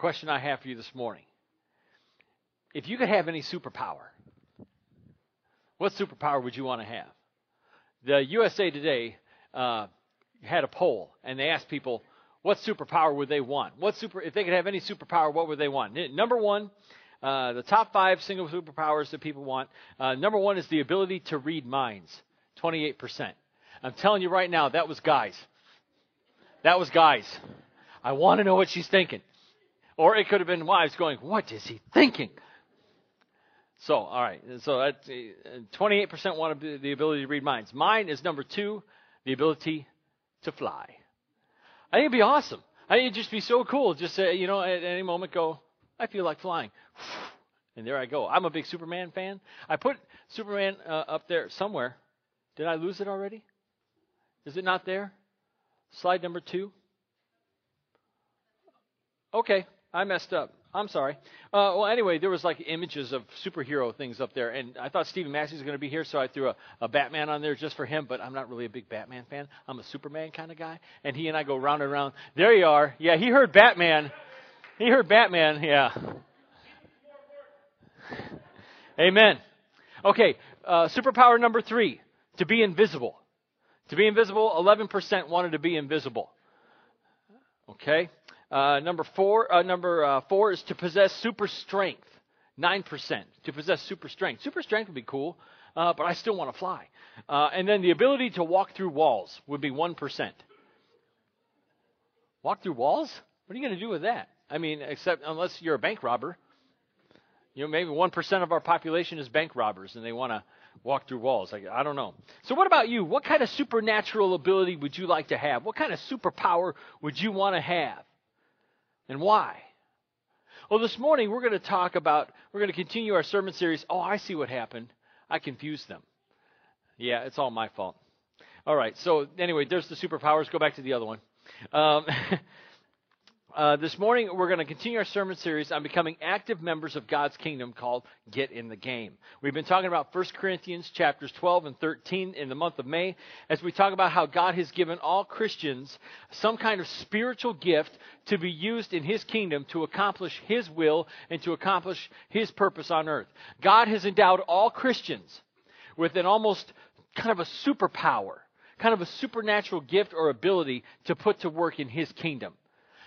question I have for you this morning. If you could have any superpower, what superpower would you want to have? The USA Today uh, had a poll, and they asked people, what superpower would they want? What super, if they could have any superpower, what would they want? Number one, uh, the top five single superpowers that people want. Uh, number one is the ability to read minds, 28%. I'm telling you right now, that was guys. That was guys. I want to know what she's thinking. Or it could have been wives going, What is he thinking? So, all right. So that's 28% uh, want the ability to read minds. Mine is number two, the ability to fly. I think it'd be awesome. I think it'd just be so cool. Just uh, you know, at any moment, go. I feel like flying, and there I go. I'm a big Superman fan. I put Superman uh, up there somewhere. Did I lose it already? Is it not there? Slide number two. Okay, I messed up. I'm sorry. Uh, well, anyway, there was like images of superhero things up there, and I thought Stephen Massey was going to be here, so I threw a, a Batman on there just for him. But I'm not really a big Batman fan. I'm a Superman kind of guy, and he and I go round and round. There you are. Yeah, he heard Batman. He heard Batman. Yeah. Amen. Okay, uh, superpower number three: to be invisible. To be invisible. 11% wanted to be invisible. Okay. Uh, number four, uh, number uh, four is to possess super strength. Nine percent to possess super strength. Super strength would be cool, uh, but I still want to fly. Uh, and then the ability to walk through walls would be one percent. Walk through walls? What are you going to do with that? I mean, except unless you're a bank robber. You know, maybe one percent of our population is bank robbers, and they want to walk through walls. I, I don't know. So, what about you? What kind of supernatural ability would you like to have? What kind of superpower would you want to have? And why? Well, this morning we're going to talk about, we're going to continue our sermon series. Oh, I see what happened. I confused them. Yeah, it's all my fault. All right, so anyway, there's the superpowers. Go back to the other one. Um, Uh, this morning, we're going to continue our sermon series on becoming active members of God's kingdom called Get in the Game. We've been talking about 1 Corinthians chapters 12 and 13 in the month of May as we talk about how God has given all Christians some kind of spiritual gift to be used in His kingdom to accomplish His will and to accomplish His purpose on earth. God has endowed all Christians with an almost kind of a superpower, kind of a supernatural gift or ability to put to work in His kingdom.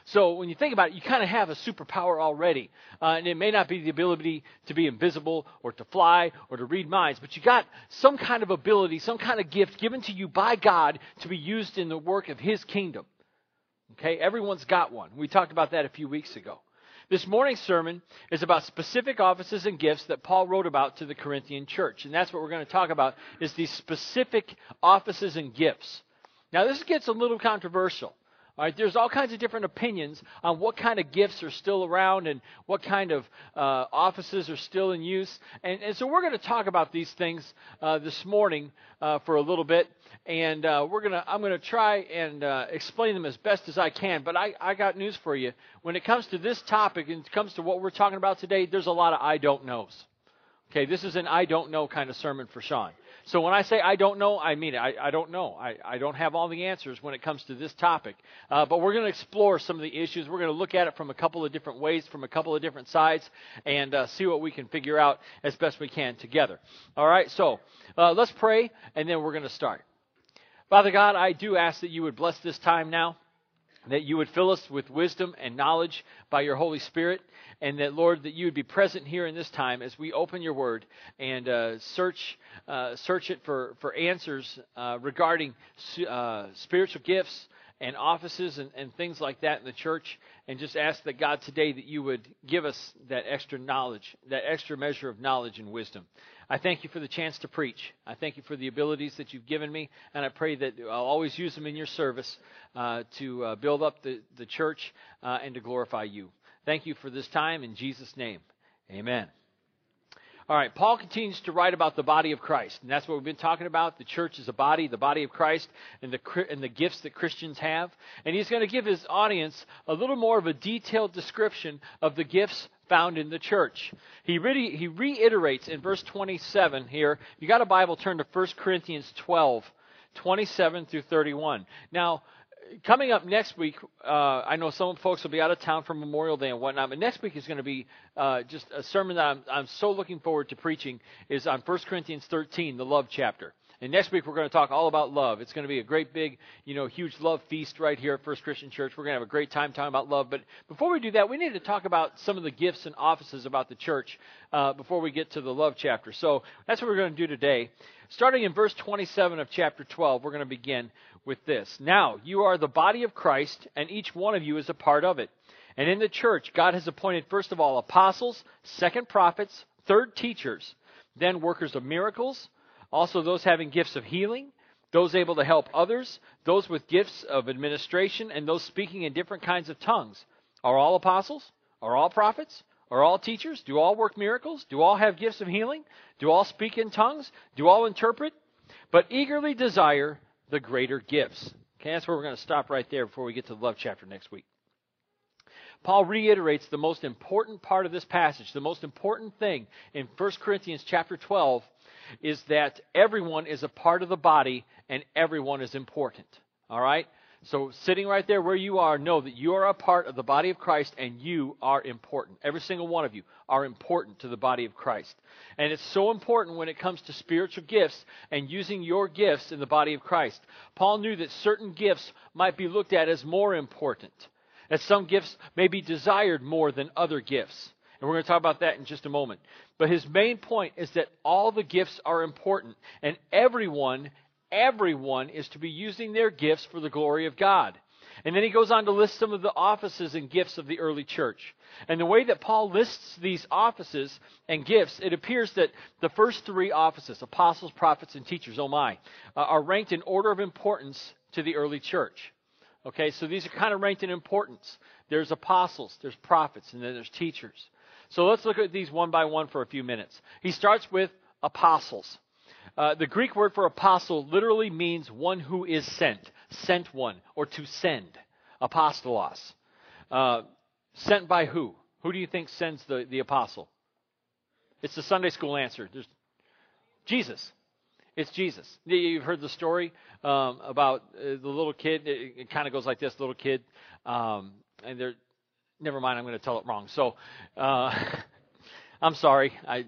So when you think about it, you kind of have a superpower already. Uh, and it may not be the ability to be invisible or to fly or to read minds, but you got some kind of ability, some kind of gift given to you by God to be used in the work of His kingdom. Okay? Everyone's got one. We talked about that a few weeks ago. This morning's sermon is about specific offices and gifts that Paul wrote about to the Corinthian church. And that's what we're going to talk about is these specific offices and gifts. Now this gets a little controversial. All right, there's all kinds of different opinions on what kind of gifts are still around and what kind of uh, offices are still in use. And, and so we're going to talk about these things uh, this morning uh, for a little bit, and uh, we're gonna I'm going to try and uh, explain them as best as I can. But I, I got news for you. When it comes to this topic and it comes to what we're talking about today, there's a lot of I don't knows. Okay, this is an I don't know kind of sermon for Sean. So when I say I don't know, I mean it. I, I don't know. I, I don't have all the answers when it comes to this topic. Uh, but we're going to explore some of the issues. We're going to look at it from a couple of different ways, from a couple of different sides, and uh, see what we can figure out as best we can together. All right, so uh, let's pray, and then we're going to start. Father God, I do ask that you would bless this time now that you would fill us with wisdom and knowledge by your Holy Spirit, and that, Lord, that you would be present here in this time as we open your word and uh, search, uh, search it for, for answers uh, regarding uh, spiritual gifts and offices and, and things like that in the church, and just ask that, God, today that you would give us that extra knowledge, that extra measure of knowledge and wisdom. I thank you for the chance to preach. I thank you for the abilities that you've given me, and I pray that I'll always use them in your service uh, to uh, build up the, the church uh, and to glorify you. Thank you for this time. In Jesus' name, amen. All right, Paul continues to write about the body of Christ, and that's what we've been talking about. The church is a body, the body of Christ, and the and the gifts that Christians have. And he's going to give his audience a little more of a detailed description of the gifts found in the church. He really he reiterates in verse 27 here. You got a Bible, turn to 1 Corinthians 12, 27 through 31. Now, coming up next week, uh, I know some folks will be out of town for Memorial Day and whatnot, but next week is going to be uh, just a sermon that I'm, I'm so looking forward to preaching is on 1 Corinthians 13, the love chapter. And next week we're going to talk all about love. It's going to be a great big, you know, huge love feast right here at First Christian Church. We're going to have a great time talking about love. But before we do that, we need to talk about some of the gifts and offices about the church uh, before we get to the love chapter. So that's what we're going to do today. Starting in verse 27 of chapter 12, we're going to begin with this. Now, you are the body of Christ, and each one of you is a part of it. And in the church, God has appointed first of all apostles, second prophets, third teachers, then workers of miracles also, those having gifts of healing, those able to help others, those with gifts of administration, and those speaking in different kinds of tongues. Are all apostles? Are all prophets? Are all teachers? Do all work miracles? Do all have gifts of healing? Do all speak in tongues? Do all interpret? But eagerly desire the greater gifts. Okay, that's where we're going to stop right there before we get to the love chapter next week. Paul reiterates the most important part of this passage, the most important thing in 1 Corinthians chapter 12 is that everyone is a part of the body and everyone is important. All right? So, sitting right there where you are, know that you are a part of the body of Christ and you are important. Every single one of you are important to the body of Christ. And it's so important when it comes to spiritual gifts and using your gifts in the body of Christ. Paul knew that certain gifts might be looked at as more important, that some gifts may be desired more than other gifts. And we're going to talk about that in just a moment. But his main point is that all the gifts are important, and everyone, everyone is to be using their gifts for the glory of God. And then he goes on to list some of the offices and gifts of the early church. And the way that Paul lists these offices and gifts, it appears that the first three offices, apostles, prophets, and teachers, oh my, uh, are ranked in order of importance to the early church. Okay, so these are kind of ranked in importance. There's apostles, there's prophets, and then there's teachers. So let's look at these one by one for a few minutes. He starts with apostles. Uh, the Greek word for apostle literally means one who is sent, sent one, or to send. Apostolos. Uh, sent by who? Who do you think sends the, the apostle? It's the Sunday school answer. There's Jesus. It's Jesus. You've heard the story um, about uh, the little kid. It, it kind of goes like this: little kid, um, and they're never mind, I'm going to tell it wrong. So, uh, I'm sorry. I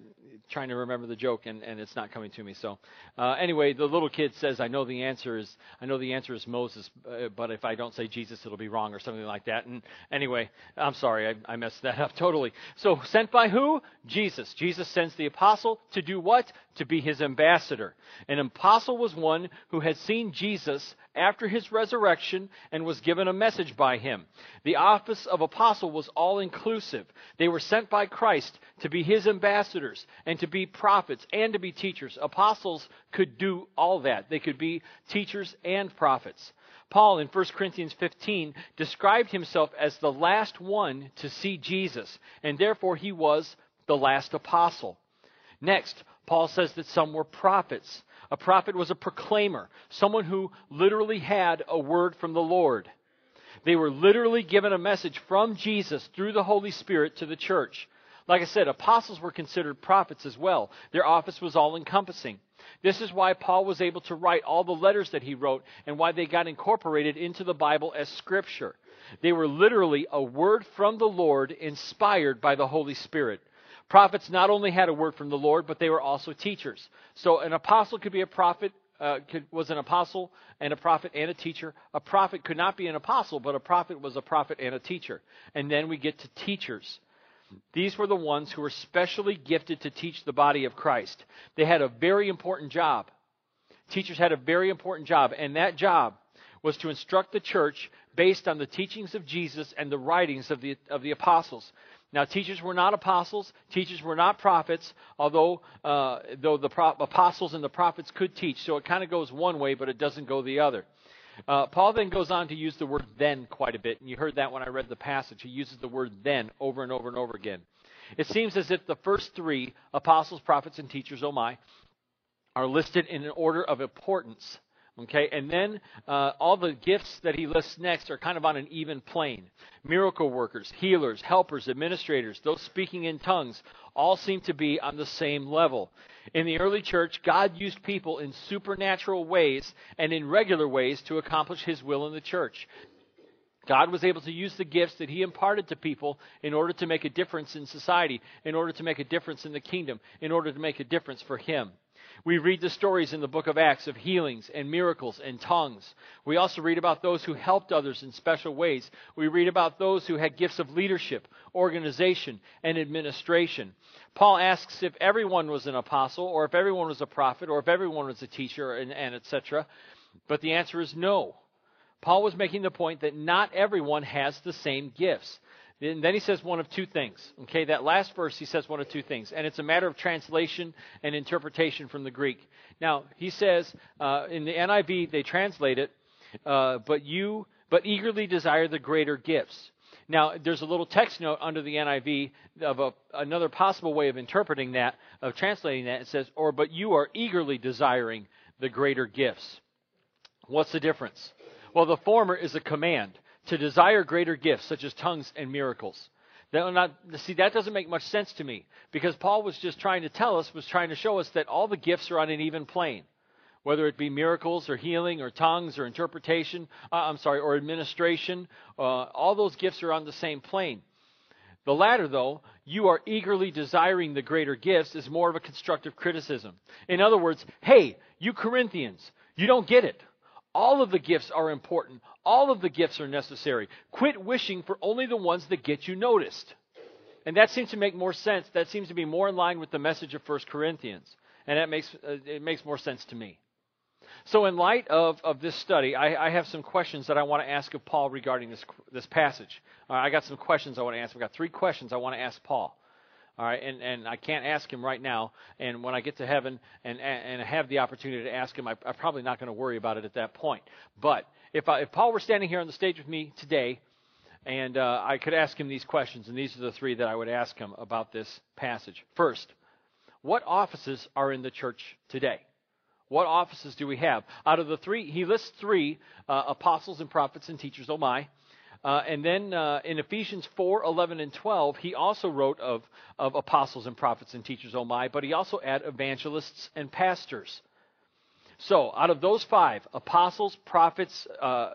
trying to remember the joke and, and it's not coming to me. So, uh, anyway, the little kid says, "I know the answer is I know the answer is Moses, uh, but if I don't say Jesus, it'll be wrong or something like that." And anyway, I'm sorry, I, I messed that up totally. So, sent by who? Jesus. Jesus sends the apostle to do what? To be his ambassador. An apostle was one who had seen Jesus after his resurrection and was given a message by him. The office of apostle was all inclusive. They were sent by Christ to be his ambassadors and to be prophets and to be teachers. Apostles could do all that. They could be teachers and prophets. Paul in 1 Corinthians 15 described himself as the last one to see Jesus, and therefore he was the last apostle. Next, Paul says that some were prophets. A prophet was a proclaimer, someone who literally had a word from the Lord. They were literally given a message from Jesus through the Holy Spirit to the church. Like I said, apostles were considered prophets as well. Their office was all encompassing. This is why Paul was able to write all the letters that he wrote and why they got incorporated into the Bible as scripture. They were literally a word from the Lord inspired by the Holy Spirit. Prophets not only had a word from the Lord, but they were also teachers. So an apostle could be a prophet, uh, could, was an apostle and a prophet and a teacher. A prophet could not be an apostle, but a prophet was a prophet and a teacher. And then we get to teachers. These were the ones who were specially gifted to teach the body of Christ. They had a very important job. Teachers had a very important job, and that job was to instruct the church based on the teachings of Jesus and the writings of the, of the apostles. Now, teachers were not apostles. Teachers were not prophets, although uh, though the pro- apostles and the prophets could teach. So it kind of goes one way, but it doesn't go the other. Uh, Paul then goes on to use the word then quite a bit, and you heard that when I read the passage. He uses the word then over and over and over again. It seems as if the first three apostles, prophets, and teachers, oh my, are listed in an order of importance Okay, and then uh, all the gifts that he lists next are kind of on an even plane. Miracle workers, healers, helpers, administrators, those speaking in tongues, all seem to be on the same level. In the early church, God used people in supernatural ways and in regular ways to accomplish his will in the church. God was able to use the gifts that he imparted to people in order to make a difference in society, in order to make a difference in the kingdom, in order to make a difference for him. We read the stories in the book of Acts of healings and miracles and tongues. We also read about those who helped others in special ways. We read about those who had gifts of leadership, organization, and administration. Paul asks if everyone was an apostle, or if everyone was a prophet, or if everyone was a teacher, and, and etc. But the answer is no. Paul was making the point that not everyone has the same gifts. And then he says one of two things. Okay, that last verse he says one of two things, and it's a matter of translation and interpretation from the Greek. Now he says uh, in the NIV they translate it, uh, but you but eagerly desire the greater gifts. Now there's a little text note under the NIV of a, another possible way of interpreting that, of translating that. It says, or but you are eagerly desiring the greater gifts. What's the difference? Well, the former is a command to desire greater gifts such as tongues and miracles. Not, see, that doesn't make much sense to me because Paul was just trying to tell us, was trying to show us that all the gifts are on an even plane, whether it be miracles or healing or tongues or interpretation, uh, I'm sorry, or administration. Uh, all those gifts are on the same plane. The latter, though, you are eagerly desiring the greater gifts, is more of a constructive criticism. In other words, hey, you Corinthians, you don't get it. All of the gifts are important. All of the gifts are necessary. Quit wishing for only the ones that get you noticed. And that seems to make more sense. That seems to be more in line with the message of 1 Corinthians. And that makes, uh, it makes more sense to me. So, in light of, of this study, I, I have some questions that I want to ask of Paul regarding this, this passage. Uh, I got some questions I want to ask. I've got three questions I want to ask Paul. All right, and, and I can't ask him right now. And when I get to heaven and, and have the opportunity to ask him, I, I'm probably not going to worry about it at that point. But if, I, if Paul were standing here on the stage with me today, and uh, I could ask him these questions, and these are the three that I would ask him about this passage. First, what offices are in the church today? What offices do we have? Out of the three, he lists three uh, apostles and prophets and teachers. Oh my. Uh, and then uh, in Ephesians 4 11 and 12, he also wrote of, of apostles and prophets and teachers, oh my, but he also added evangelists and pastors. So, out of those five apostles, prophets, uh,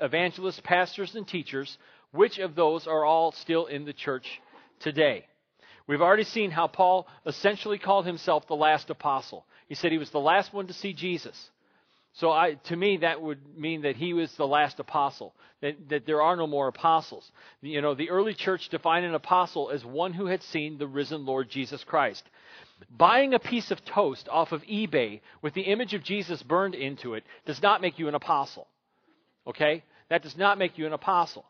evangelists, pastors, and teachers which of those are all still in the church today? We've already seen how Paul essentially called himself the last apostle. He said he was the last one to see Jesus. So I, to me, that would mean that he was the last apostle, that, that there are no more apostles. You know, the early church defined an apostle as one who had seen the risen Lord Jesus Christ. Buying a piece of toast off of eBay with the image of Jesus burned into it does not make you an apostle. Okay? That does not make you an apostle.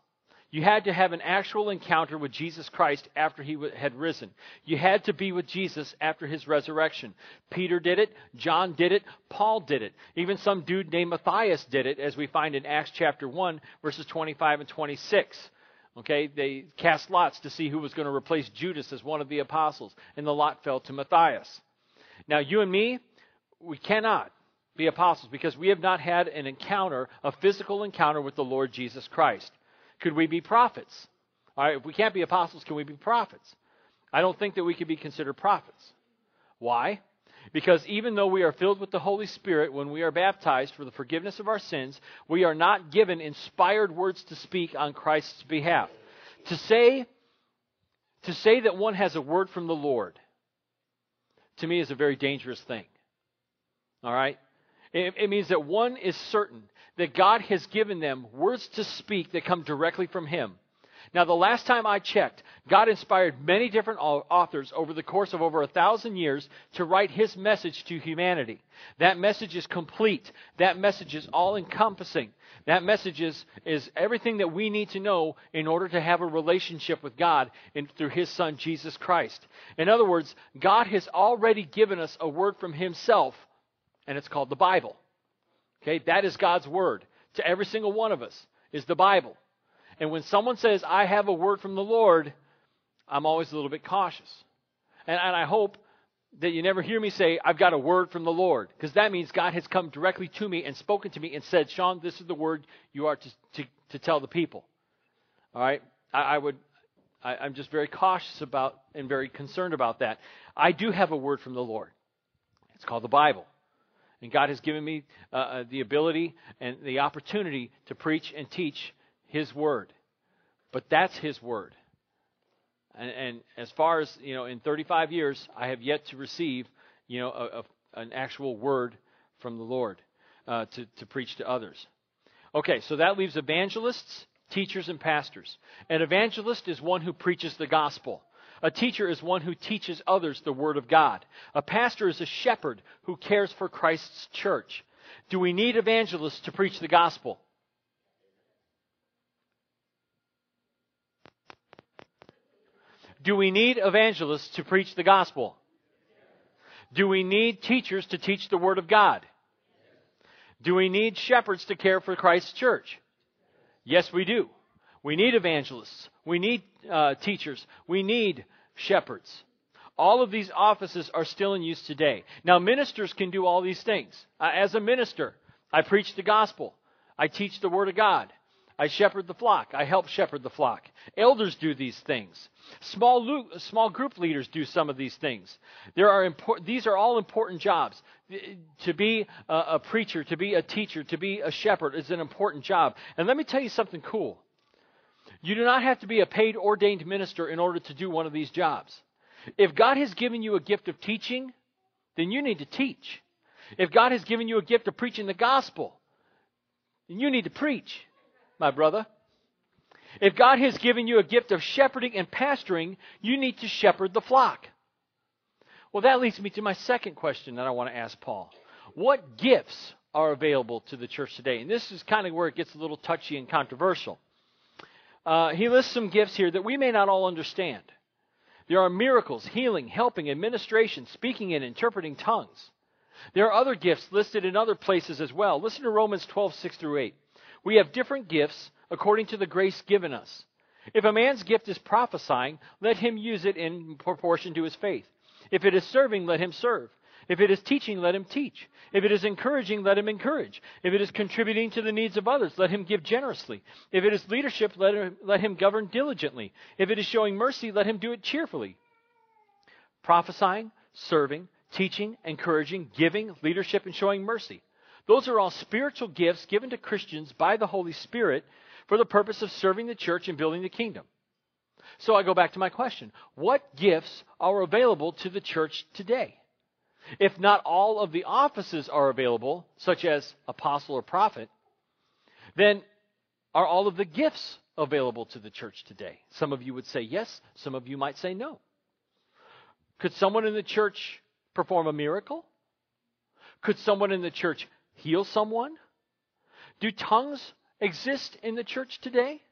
You had to have an actual encounter with Jesus Christ after he had risen. You had to be with Jesus after his resurrection. Peter did it, John did it, Paul did it. Even some dude named Matthias did it, as we find in Acts chapter 1, verses 25 and 26. Okay, they cast lots to see who was going to replace Judas as one of the apostles, and the lot fell to Matthias. Now, you and me, we cannot be apostles because we have not had an encounter, a physical encounter with the Lord Jesus Christ. Could we be prophets? All right, if we can't be apostles, can we be prophets? I don't think that we could be considered prophets. Why? Because even though we are filled with the Holy Spirit when we are baptized for the forgiveness of our sins, we are not given inspired words to speak on Christ's behalf. To say, to say that one has a word from the Lord, to me, is a very dangerous thing. All right? It, it means that one is certain that God has given them words to speak that come directly from Him. Now, the last time I checked, God inspired many different authors over the course of over a thousand years to write His message to humanity. That message is complete. That message is all encompassing. That message is, is everything that we need to know in order to have a relationship with God in, through His Son, Jesus Christ. In other words, God has already given us a word from Himself, and it's called the Bible. Okay, that is God's word to every single one of us is the Bible. And when someone says, I have a word from the Lord, I'm always a little bit cautious. And, and I hope that you never hear me say, I've got a word from the Lord, because that means God has come directly to me and spoken to me and said, Sean, this is the word you are to, to, to tell the people. All right? I, I would, I, I'm just very cautious about and very concerned about that. I do have a word from the Lord. It's called the Bible. And God has given me uh, uh the ability and the opportunity to preach and teach His word. But that's His word. And, and, as far as you know, in 35 years, I have yet to receive you know a, a, an actual word from the Lord uh, to to preach to others. Okay, so that leaves evangelists, teachers, and pastors. An evangelist is one who preaches the gospel. A teacher is one who teaches others the Word of God. A pastor is a shepherd who cares for Christ's church. Do we need evangelists to preach the gospel? Do we need evangelists to preach the gospel? Do we need teachers to teach the Word of God? Do we need shepherds to care for Christ's church? Yes, we do. We need evangelists. We need uh, teachers. We need shepherds. All of these offices are still in use today. Now, ministers can do all these things. Uh, as a minister, I preach the gospel. I teach the Word of God. I shepherd the flock. I help shepherd the flock. Elders do these things. Small, small group leaders do some of these things. There are import, these are all important jobs. To be a, a preacher, to be a teacher, to be a shepherd is an important job. And let me tell you something cool. You do not have to be a paid ordained minister in order to do one of these jobs. If God has given you a gift of teaching, then you need to teach. If God has given you a gift of preaching the gospel, then you need to preach my brother. If God has given you a gift of shepherding and pastoring, you need to shepherd the flock. Well, that leads me to my second question that I want to ask Paul. What gifts are available to the church today? And this is kind of where it gets a little touchy and controversial. Uh, he lists some gifts here that we may not all understand. There are miracles, healing, helping, administration, speaking and interpreting tongues. There are other gifts listed in other places as well. Listen to Romans 12, 6 through 8. We have different gifts according to the grace given us. If a man's gift is prophesying, let him use it in proportion to his faith. If it is serving, let him serve. If it is teaching, let him teach. If it is encouraging, let him encourage. If it is contributing to the needs of others, let him give generously. If it is leadership, let him, let him govern diligently. If it is showing mercy, let him do it cheerfully. Prophesying, serving, teaching, encouraging, giving, leadership, and showing mercy. Those are all spiritual gifts given to Christians by the Holy Spirit for the purpose of serving the church and building the kingdom. So I go back to my question What gifts are available to the church today? If not all of the offices are available, such as apostle or prophet, then are all of the gifts available to the church today? Some of you would say yes, some of you might say no. Could someone in the church perform a miracle? Could someone in the church heal someone? Do tongues exist in the church today?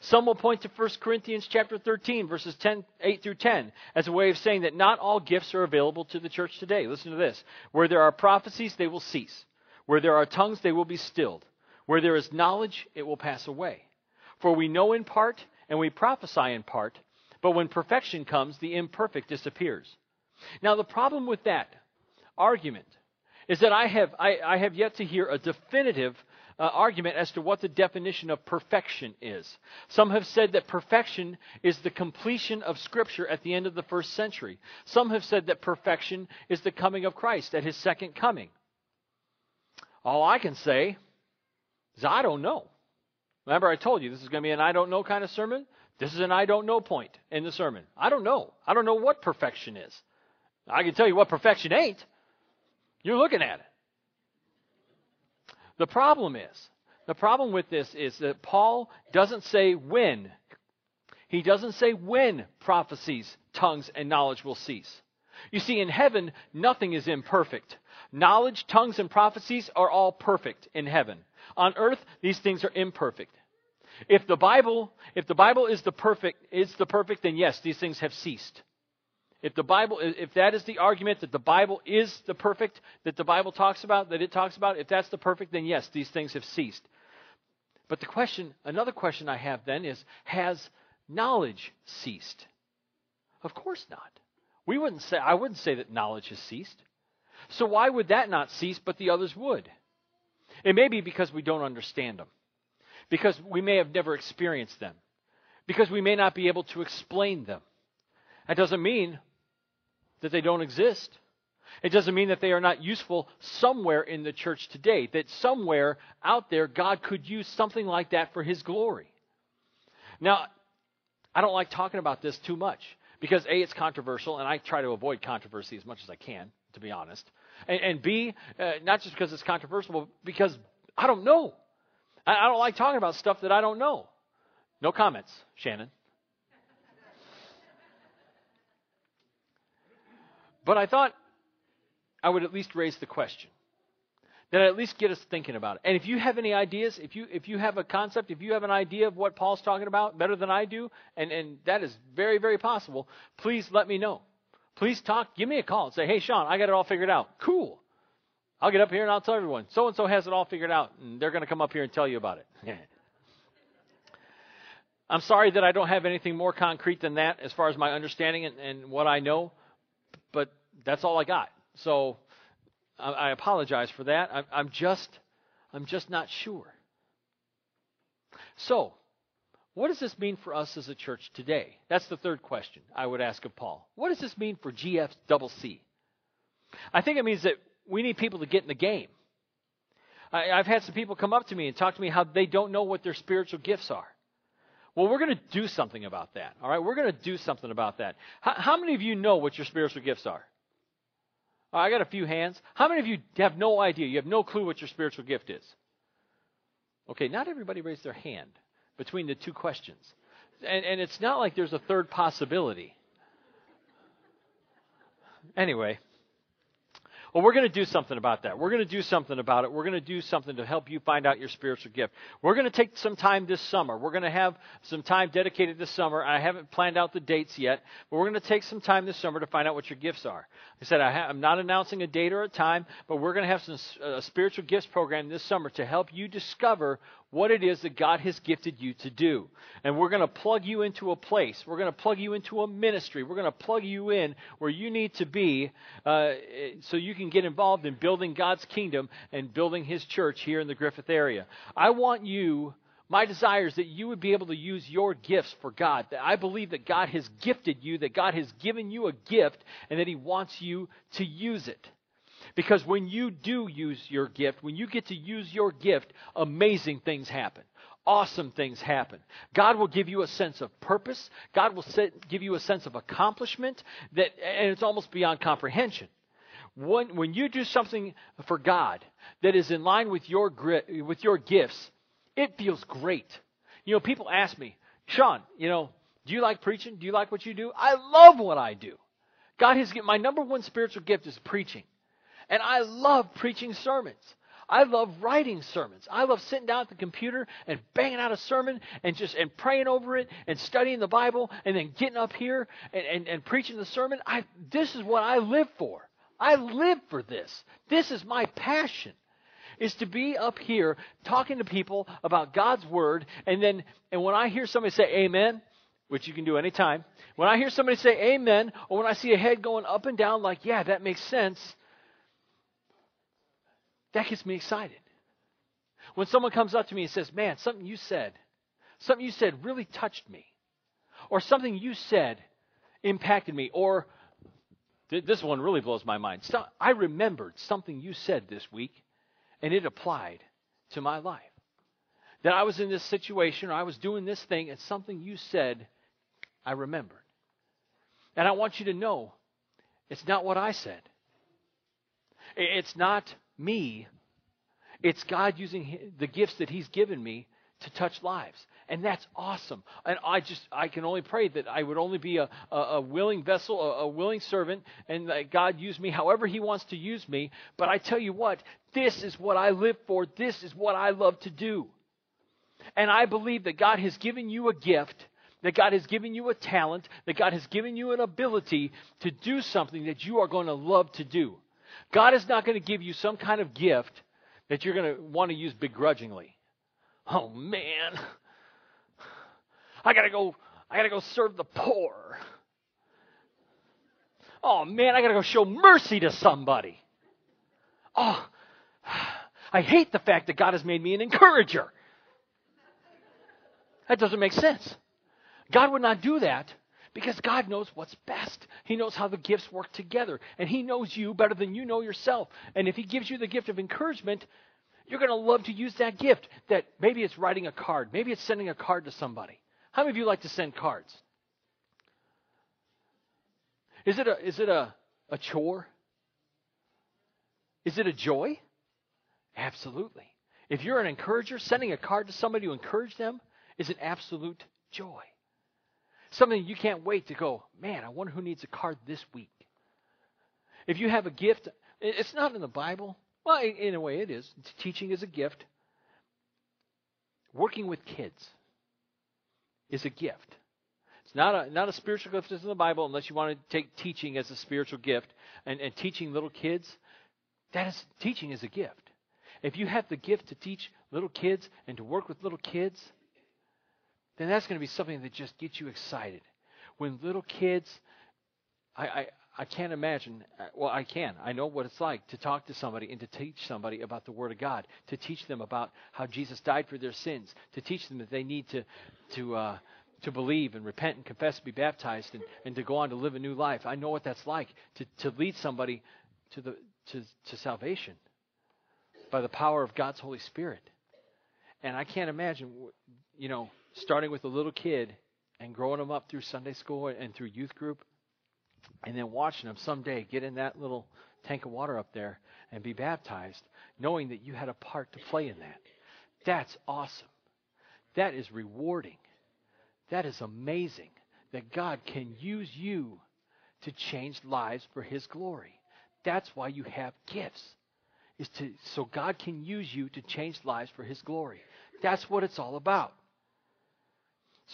Some will point to 1 Corinthians chapter 13 verses 10, 8 through 10 as a way of saying that not all gifts are available to the church today. Listen to this. Where there are prophecies, they will cease. Where there are tongues, they will be stilled. Where there is knowledge, it will pass away. For we know in part and we prophesy in part, but when perfection comes, the imperfect disappears. Now the problem with that argument is that I have, I, I have yet to hear a definitive uh, argument as to what the definition of perfection is. Some have said that perfection is the completion of Scripture at the end of the first century. Some have said that perfection is the coming of Christ at his second coming. All I can say is I don't know. Remember, I told you this is going to be an I don't know kind of sermon? This is an I don't know point in the sermon. I don't know. I don't know what perfection is. I can tell you what perfection ain't. You're looking at it. The problem is, the problem with this is that Paul doesn't say when. He doesn't say when prophecies, tongues, and knowledge will cease. You see, in heaven, nothing is imperfect. Knowledge, tongues, and prophecies are all perfect in heaven. On earth, these things are imperfect. If the Bible, if the Bible is the perfect, is the perfect, then yes, these things have ceased. If the Bible, if that is the argument that the Bible is the perfect that the Bible talks about, that it talks about, if that's the perfect, then yes, these things have ceased. But the question, another question I have then is, has knowledge ceased? Of course not. We wouldn't say I wouldn't say that knowledge has ceased. So why would that not cease but the others would? It may be because we don't understand them. Because we may have never experienced them. Because we may not be able to explain them. That doesn't mean that they don't exist. It doesn't mean that they are not useful somewhere in the church today, that somewhere out there God could use something like that for His glory. Now, I don't like talking about this too much because A, it's controversial, and I try to avoid controversy as much as I can, to be honest. And, and B, uh, not just because it's controversial, but because I don't know. I, I don't like talking about stuff that I don't know. No comments, Shannon. But I thought I would at least raise the question. That at least get us thinking about it. And if you have any ideas, if you if you have a concept, if you have an idea of what Paul's talking about better than I do, and, and that is very, very possible, please let me know. Please talk, give me a call and say, Hey Sean, I got it all figured out. Cool. I'll get up here and I'll tell everyone, so and so has it all figured out, and they're going to come up here and tell you about it. I'm sorry that I don't have anything more concrete than that as far as my understanding and, and what I know, that's all I got. So I, I apologize for that. I'm, I'm just, I'm just not sure. So, what does this mean for us as a church today? That's the third question I would ask of Paul. What does this mean for GF double C? I think it means that we need people to get in the game. I, have had some people come up to me and talk to me how they don't know what their spiritual gifts are. Well, we're going to do something about that. All right, we're going to do something about that. How, how many of you know what your spiritual gifts are? Oh, I got a few hands. How many of you have no idea? You have no clue what your spiritual gift is? Okay, not everybody raised their hand between the two questions. And, and it's not like there's a third possibility. Anyway, well, we're going to do something about that. We're going to do something about it. We're going to do something to help you find out your spiritual gift. We're going to take some time this summer. We're going to have some time dedicated this summer. I haven't planned out the dates yet, but we're going to take some time this summer to find out what your gifts are. I said I am not announcing a date or a time, but we're going to have some uh, spiritual gifts program this summer to help you discover what it is that God has gifted you to do. And we're going to plug you into a place. We're going to plug you into a ministry. We're going to plug you in where you need to be uh, so you can get involved in building God's kingdom and building His church here in the Griffith area. I want you. My desire is that you would be able to use your gifts for God. That I believe that God has gifted you, that God has given you a gift, and that He wants you to use it. Because when you do use your gift, when you get to use your gift, amazing things happen. Awesome things happen. God will give you a sense of purpose. God will set, give you a sense of accomplishment that, and it's almost beyond comprehension. When, when you do something for God that is in line with your, with your gifts, it feels great. You know, people ask me, Sean, you know, do you like preaching? Do you like what you do? I love what I do. God has my number one spiritual gift is preaching. And I love preaching sermons. I love writing sermons. I love sitting down at the computer and banging out a sermon and just and praying over it and studying the Bible and then getting up here and, and, and preaching the sermon. I this is what I live for. I live for this. This is my passion. Is to be up here talking to people about God's word and then and when I hear somebody say amen, which you can do anytime, when I hear somebody say amen, or when I see a head going up and down like, yeah, that makes sense, that gets me excited. When someone comes up to me and says, Man, something you said, something you said really touched me, or something you said impacted me, or this one really blows my mind. I remembered something you said this week, and it applied to my life. That I was in this situation, or I was doing this thing, and something you said, I remembered. And I want you to know it's not what I said. It's not me. It's God using the gifts that He's given me to touch lives. And that's awesome. And I just, I can only pray that I would only be a, a, a willing vessel, a, a, willing servant, and that God use me however He wants to use me. But I tell you what, this is what I live for. This is what I love to do. And I believe that God has given you a gift, that God has given you a talent, that God has given you an ability to do something that you are going to love to do. God is not going to give you some kind of gift that you're going to want to use begrudgingly. Oh man, I got to go I got to go serve the poor. Oh man, I got to go show mercy to somebody. Oh, I hate the fact that God has made me an encourager. That doesn't make sense. God would not do that because God knows what's best. He knows how the gifts work together. And He knows you better than you know yourself. And if He gives you the gift of encouragement, you're going to love to use that gift. That maybe it's writing a card, maybe it's sending a card to somebody. How many of you like to send cards? Is it a, is it a, a chore? Is it a joy? Absolutely. If you're an encourager, sending a card to somebody to encourage them is an absolute joy. Something you can't wait to go, man, I wonder who needs a card this week. If you have a gift, it's not in the Bible. Well, in a way it is. Teaching is a gift. Working with kids is a gift. It's not a, not a spiritual gift that's in the Bible unless you want to take teaching as a spiritual gift. And, and teaching little kids, that is, teaching is a gift. If you have the gift to teach little kids and to work with little kids, then that's going to be something that just gets you excited. When little kids, I, I, I can't imagine, uh, well, I can. I know what it's like to talk to somebody and to teach somebody about the Word of God, to teach them about how Jesus died for their sins, to teach them that they need to, to, uh, to believe and repent and confess and be baptized and, and to go on to live a new life. I know what that's like to, to lead somebody to, the, to, to salvation by the power of God's Holy Spirit. And I can't imagine, you know, starting with a little kid and growing them up through Sunday school and through youth group, and then watching them someday get in that little tank of water up there and be baptized, knowing that you had a part to play in that. That's awesome. That is rewarding. That is amazing that God can use you to change lives for His glory. That's why you have gifts, is to so God can use you to change lives for His glory. That's what it's all about.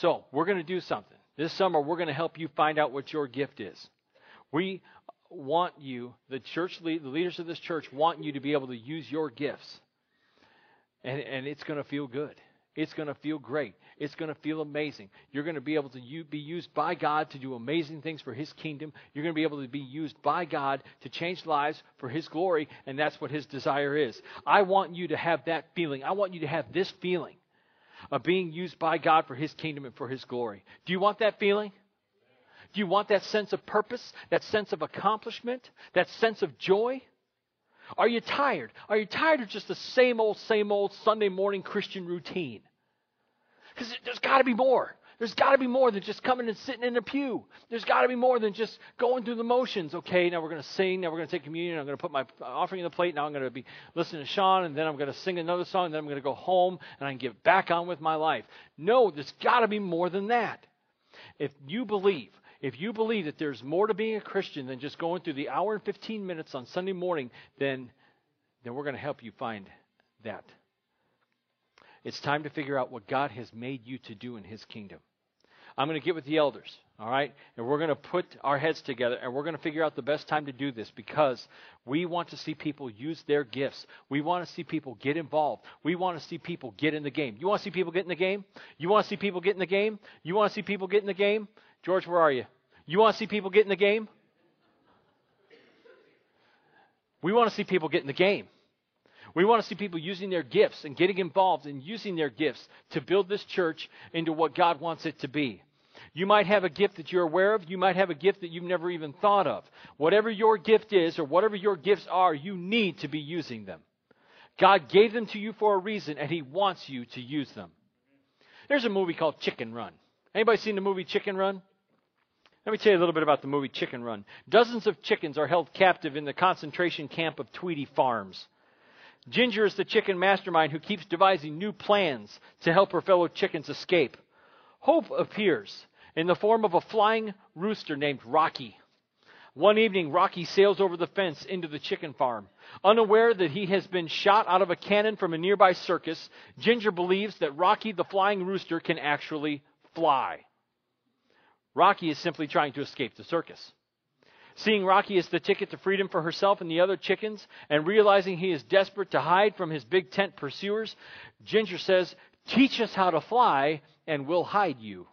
So, we're going to do something. This summer, we're going to help you find out what your gift is. We want you, the church, the leaders of this church, want you to be able to use your gifts. And, and it's going to feel good. It's going to feel great. It's going to feel amazing. You're going to be able to be used by God to do amazing things for His kingdom. You're going to be able to be used by God to change lives for His glory, and that's what His desire is. I want you to have that feeling. I want you to have this feeling of being used by God for His kingdom and for His glory. Do you want that feeling? Do you want that sense of purpose, that sense of accomplishment, that sense of joy? Are you tired? Are you tired of just the same old, same old Sunday morning Christian routine? Because there's got to be more. There's got to be more than just coming and sitting in a pew. There's got to be more than just going through the motions. Okay, now we're going to sing. Now we're going to take communion. I'm going to put my offering in the plate. Now I'm going to be listening to Sean, and then I'm going to sing another song. And then I'm going to go home and I can get back on with my life. No, there's got to be more than that. If you believe, if you believe that there's more to being a Christian than just going through the hour and 15 minutes on Sunday morning, then then we're going to help you find that. It's time to figure out what God has made you to do in His kingdom. I'm going to get with the elders, all right? And we're going to put our heads together and we're going to figure out the best time to do this because we want to see people use their gifts. We want to see people get involved. We want to see people get in the game. You want to see people get in the game? You want to see people get in the game? You want to see people get in the game? George, where are you? You want to see people get in the game? We want to see people get in the game. We want to see people using their gifts and getting involved and using their gifts to build this church into what God wants it to be. You might have a gift that you're aware of. You might have a gift that you've never even thought of. Whatever your gift is or whatever your gifts are, you need to be using them. God gave them to you for a reason and He wants you to use them. There's a movie called Chicken Run. Anybody seen the movie Chicken Run? Let me tell you a little bit about the movie Chicken Run. Dozens of chickens are held captive in the concentration camp of Tweedy Farms. Ginger is the chicken mastermind who keeps devising new plans to help her fellow chickens escape. Hope appears in the form of a flying rooster named Rocky. One evening, Rocky sails over the fence into the chicken farm. Unaware that he has been shot out of a cannon from a nearby circus, Ginger believes that Rocky the flying rooster can actually fly. Rocky is simply trying to escape the circus. Seeing Rocky as the ticket to freedom for herself and the other chickens, and realizing he is desperate to hide from his big tent pursuers, Ginger says, Teach us how to fly, and we'll hide you.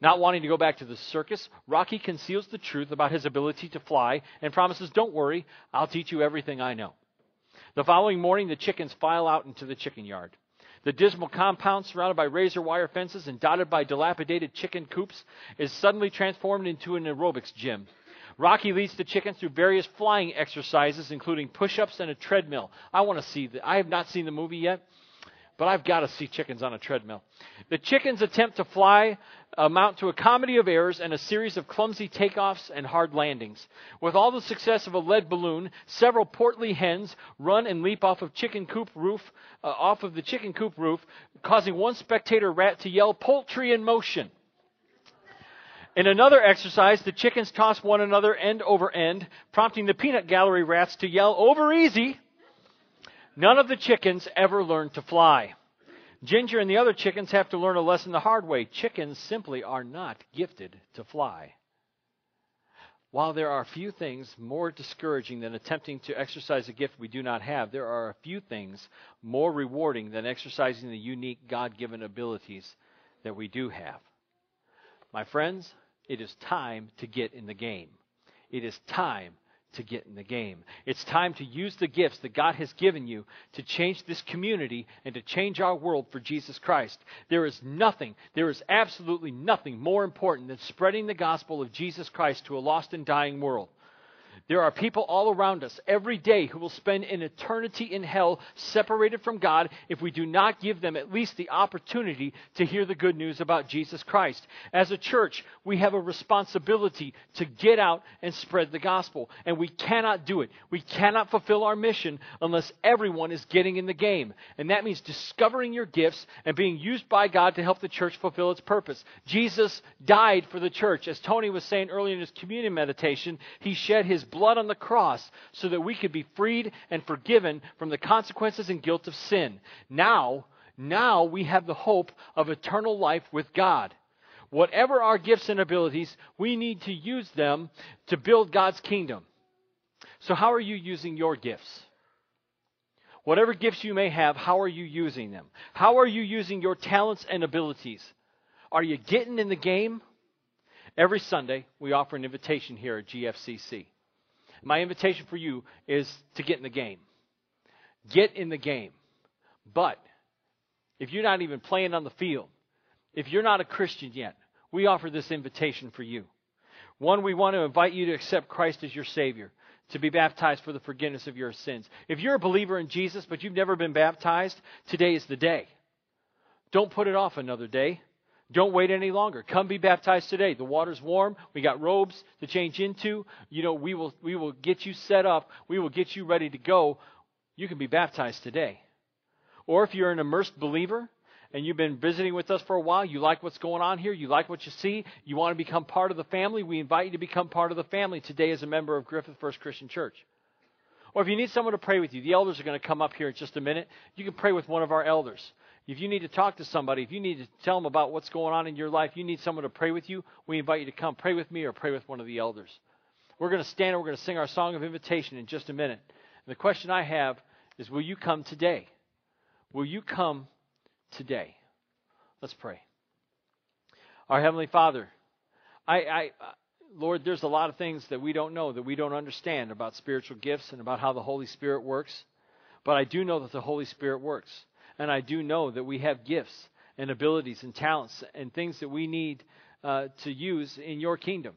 Not wanting to go back to the circus, Rocky conceals the truth about his ability to fly and promises, Don't worry, I'll teach you everything I know. The following morning, the chickens file out into the chicken yard. The dismal compound, surrounded by razor wire fences and dotted by dilapidated chicken coops, is suddenly transformed into an aerobics gym. Rocky leads the chickens through various flying exercises, including push ups and a treadmill. I want to see that. I have not seen the movie yet, but I've got to see chickens on a treadmill. The chickens attempt to fly amount to a comedy of errors and a series of clumsy takeoffs and hard landings. With all the success of a lead balloon, several portly hens run and leap off of chicken coop roof, uh, off of the chicken coop roof, causing one spectator rat to yell "Poultry in motion!" In another exercise, the chickens toss one another end over end, prompting the peanut gallery rats to yell over easy. None of the chickens ever learned to fly. Ginger and the other chickens have to learn a lesson the hard way. Chickens simply are not gifted to fly. While there are few things more discouraging than attempting to exercise a gift we do not have, there are a few things more rewarding than exercising the unique God given abilities that we do have. My friends, it is time to get in the game. It is time to get in the game. It's time to use the gifts that God has given you to change this community and to change our world for Jesus Christ. There is nothing, there is absolutely nothing more important than spreading the gospel of Jesus Christ to a lost and dying world. There are people all around us every day who will spend an eternity in hell separated from God if we do not give them at least the opportunity to hear the good news about Jesus Christ. As a church, we have a responsibility to get out and spread the gospel. And we cannot do it. We cannot fulfill our mission unless everyone is getting in the game. And that means discovering your gifts and being used by God to help the church fulfill its purpose. Jesus died for the church. As Tony was saying earlier in his communion meditation, he shed his blood on the cross so that we could be freed and forgiven from the consequences and guilt of sin. Now, now we have the hope of eternal life with God. Whatever our gifts and abilities, we need to use them to build God's kingdom. So, how are you using your gifts? Whatever gifts you may have, how are you using them? How are you using your talents and abilities? Are you getting in the game? Every Sunday, we offer an invitation here at GFCC. My invitation for you is to get in the game. Get in the game. But if you're not even playing on the field, if you're not a Christian yet, we offer this invitation for you. One, we want to invite you to accept Christ as your Savior, to be baptized for the forgiveness of your sins. If you're a believer in Jesus, but you've never been baptized, today is the day. Don't put it off another day. Don't wait any longer. Come be baptized today. The water's warm. We got robes to change into. You know, we will we will get you set up. We will get you ready to go. You can be baptized today. Or if you're an immersed believer and you've been visiting with us for a while, you like what's going on here, you like what you see, you want to become part of the family, we invite you to become part of the family today as a member of Griffith First Christian Church. Or if you need someone to pray with you, the elders are going to come up here in just a minute. You can pray with one of our elders. If you need to talk to somebody, if you need to tell them about what's going on in your life, you need someone to pray with you, we invite you to come pray with me or pray with one of the elders. We're going to stand and we're going to sing our song of invitation in just a minute. And the question I have is will you come today? Will you come today? Let's pray. Our Heavenly Father, I, I, Lord, there's a lot of things that we don't know, that we don't understand about spiritual gifts and about how the Holy Spirit works. But I do know that the Holy Spirit works. And I do know that we have gifts and abilities and talents and things that we need uh, to use in your kingdom.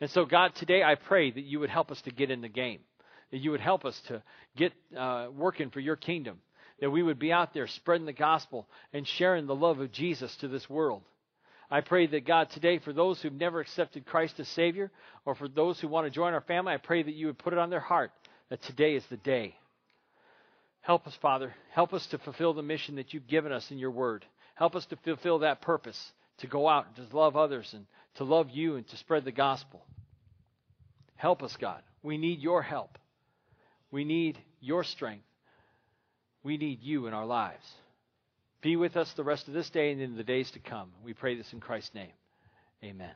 And so, God, today I pray that you would help us to get in the game, that you would help us to get uh, working for your kingdom, that we would be out there spreading the gospel and sharing the love of Jesus to this world. I pray that God today, for those who've never accepted Christ as Savior, or for those who want to join our family, I pray that you would put it on their heart that today is the day Help us, Father. Help us to fulfill the mission that you've given us in your word. Help us to fulfill that purpose to go out and to love others and to love you and to spread the gospel. Help us, God. We need your help. We need your strength. We need you in our lives. Be with us the rest of this day and in the days to come. We pray this in Christ's name. Amen.